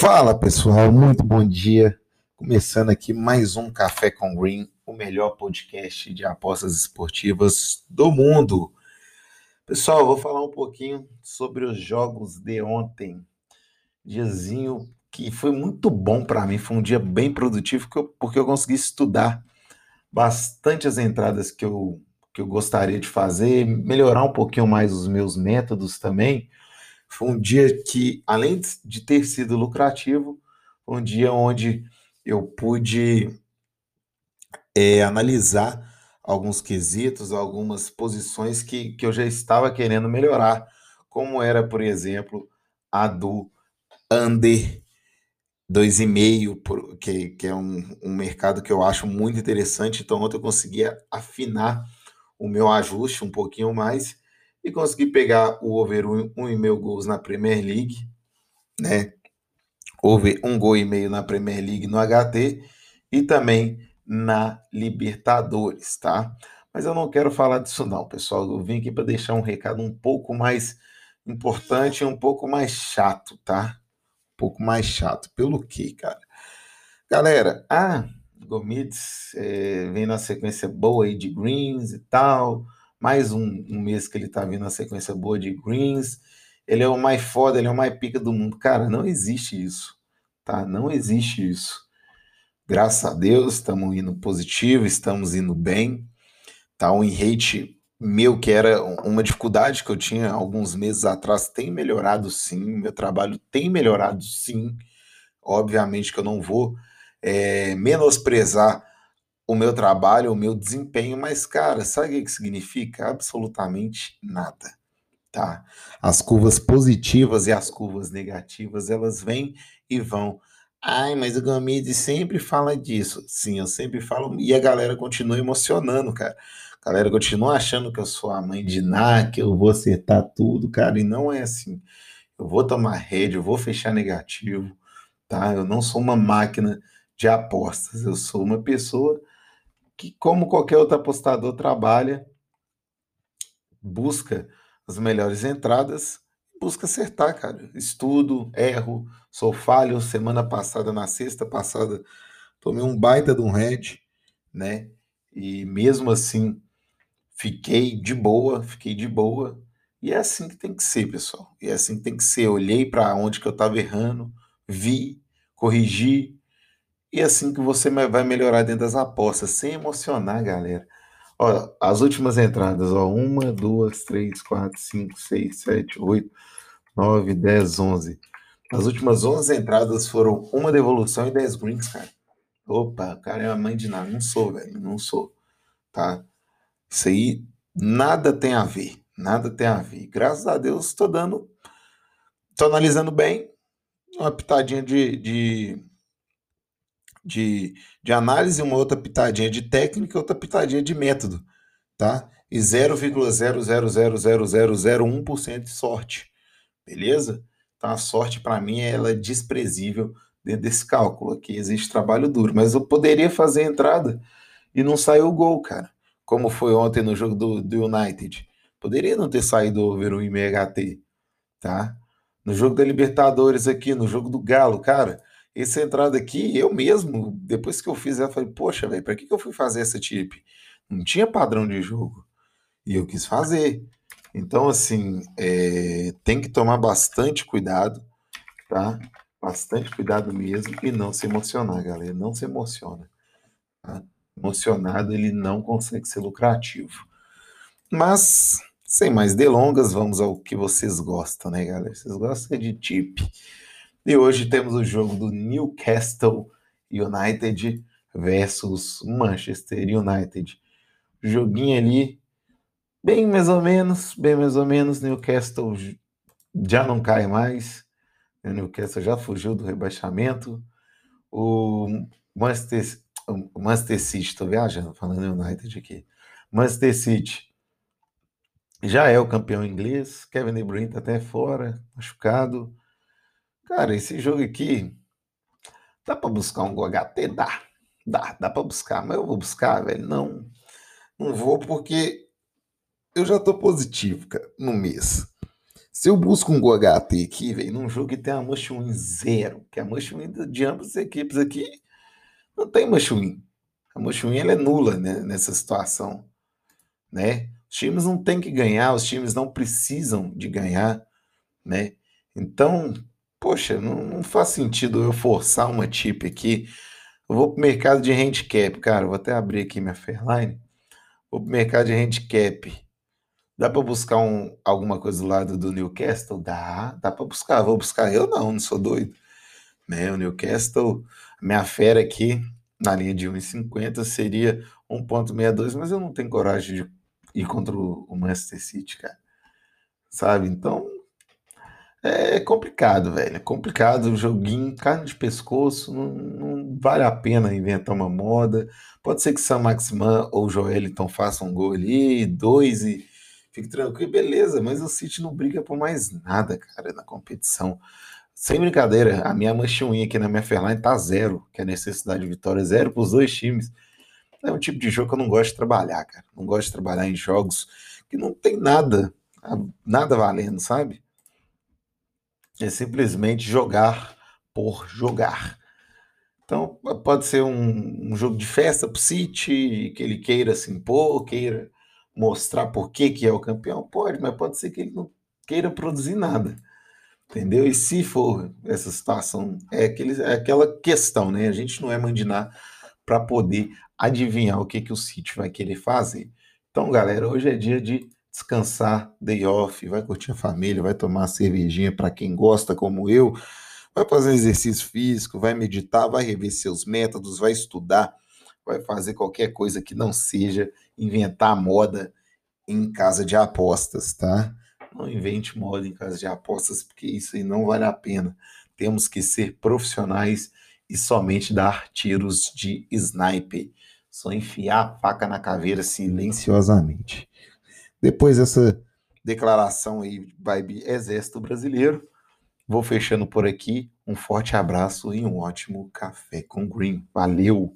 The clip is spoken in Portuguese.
Fala pessoal, muito bom dia. Começando aqui mais um Café com Green, o melhor podcast de apostas esportivas do mundo. Pessoal, vou falar um pouquinho sobre os jogos de ontem. Diazinho que foi muito bom para mim, foi um dia bem produtivo porque eu consegui estudar bastante as entradas que eu, que eu gostaria de fazer, melhorar um pouquinho mais os meus métodos também foi um dia que, além de ter sido lucrativo, foi um dia onde eu pude é, analisar alguns quesitos, algumas posições que, que eu já estava querendo melhorar, como era, por exemplo, a do under 2,5, que, que é um, um mercado que eu acho muito interessante. Então, ontem eu conseguia afinar o meu ajuste um pouquinho mais e consegui pegar o over 1,5 gols na Premier League, né? Over um gol e meio na Premier League no HT e também na Libertadores, tá? Mas eu não quero falar disso não, pessoal. Eu vim aqui para deixar um recado um pouco mais importante e um pouco mais chato, tá? Um pouco mais chato. Pelo quê, cara? Galera, a Gomides é, vem na sequência boa aí de greens e tal mais um, um mês que ele tá vindo na sequência boa de greens. Ele é o mais foda, ele é o mais pica do mundo. Cara, não existe isso, tá? Não existe isso. Graças a Deus, estamos indo positivo, estamos indo bem. Tá um rate meu que era uma dificuldade que eu tinha alguns meses atrás tem melhorado sim, meu trabalho tem melhorado sim. Obviamente que eu não vou é, menosprezar o meu trabalho, o meu desempenho, mas, cara, sabe o que significa? Absolutamente nada, tá? As curvas positivas e as curvas negativas, elas vêm e vão. Ai, mas o Gamide sempre fala disso. Sim, eu sempre falo, e a galera continua emocionando, cara. A galera continua achando que eu sou a mãe de Ná, que eu vou acertar tudo, cara, e não é assim. Eu vou tomar rede, eu vou fechar negativo, tá? Eu não sou uma máquina de apostas, eu sou uma pessoa que, como qualquer outro apostador, trabalha, busca as melhores entradas, busca acertar, cara. Estudo, erro, sou falho. Semana passada, na sexta passada, tomei um baita de um head, né? E mesmo assim, fiquei de boa, fiquei de boa. E é assim que tem que ser, pessoal. E é assim que tem que ser. Olhei para onde que eu estava errando, vi, corrigi, e assim que você vai melhorar dentro das apostas, sem emocionar, galera. Ó, as últimas entradas, ó, uma, duas, três, quatro, cinco, seis, sete, oito, nove, dez, onze. As últimas onze entradas foram uma devolução e dez greens, cara. Opa, cara é a mãe de nada. Não sou, velho, não sou, tá? Isso aí nada tem a ver, nada tem a ver. Graças a Deus estou dando, estou analisando bem, uma pitadinha de, de de, de análise, uma outra pitadinha de técnica, outra pitadinha de método, tá? E 0,0000001% de sorte, beleza? Então a sorte para mim ela é desprezível dentro desse cálculo aqui, existe trabalho duro, mas eu poderia fazer a entrada e não saiu o gol, cara, como foi ontem no jogo do, do United. Poderia não ter saído over o IMHT, tá? No jogo da Libertadores aqui, no jogo do Galo, cara, essa entrada aqui, eu mesmo, depois que eu fiz, eu falei, poxa, velho, para que, que eu fui fazer essa tip? Não tinha padrão de jogo. E eu quis fazer. Então, assim, é, tem que tomar bastante cuidado, tá? Bastante cuidado mesmo e não se emocionar, galera. Não se emociona. Tá? Emocionado, ele não consegue ser lucrativo. Mas, sem mais delongas, vamos ao que vocês gostam, né, galera? Vocês gostam de tip. E hoje temos o jogo do Newcastle United versus Manchester United. Joguinho ali, bem mais ou menos, bem mais ou menos. Newcastle já não cai mais. O Newcastle já fugiu do rebaixamento. O Manchester, o Manchester City, estou viajando, falando United aqui. Manchester City já é o campeão inglês. Kevin De Bruyne está até fora, machucado. Cara, esse jogo aqui dá para buscar um GoHT? Dá. Dá, dá para buscar, mas eu vou buscar, velho. Não, não vou porque eu já tô positivo, cara, no mês. Se eu busco um GOHT aqui, velho, num jogo que tem a must win zero, que a must win de ambas as equipes aqui não tem must win. A must win ela é nula né, nessa situação, né? Os times não têm que ganhar, os times não precisam de ganhar, né? Então, poxa, não, não faz sentido eu forçar uma tip aqui. Eu vou pro mercado de handicap, cara. Vou até abrir aqui minha Fairline. Vou pro mercado de handicap. Dá para buscar um, alguma coisa do lado do Newcastle? Dá, dá para buscar. Vou buscar eu não, não sou doido. Né? O Newcastle, minha fera aqui na linha de 1,50 seria 1,62, mas eu não tenho coragem de ir contra o Manchester City, cara. Sabe? Então, é complicado, velho. É complicado o joguinho, carne de pescoço, não, não, vale a pena inventar uma moda. Pode ser que Sam Maximan ou Joeliton façam um gol ali, dois e fique tranquilo, beleza, mas o City não briga por mais nada, cara, na competição. Sem brincadeira, a minha manchinha aqui na minha Fairline tá zero, que é a necessidade de vitória, zero para os dois times. É um tipo de jogo que eu não gosto de trabalhar, cara. Não gosto de trabalhar em jogos que não tem nada, nada valendo, sabe? É simplesmente jogar por jogar. Então, pode ser um, um jogo de festa para o City, que ele queira se impor, queira mostrar por que, que é o campeão, pode, mas pode ser que ele não queira produzir nada. Entendeu? E se for essa situação, é, aquele, é aquela questão, né? A gente não é mandinar para poder adivinhar o que, que o City vai querer fazer. Então, galera, hoje é dia de descansar, day off, vai curtir a família, vai tomar uma cervejinha para quem gosta, como eu, vai fazer exercício físico, vai meditar, vai rever seus métodos, vai estudar, vai fazer qualquer coisa que não seja inventar moda em casa de apostas, tá? Não invente moda em casa de apostas, porque isso aí não vale a pena. Temos que ser profissionais e somente dar tiros de sniper. Só enfiar a faca na caveira silenciosamente. Depois dessa declaração aí, vibe Exército Brasileiro, vou fechando por aqui. Um forte abraço e um ótimo café com Green. Valeu!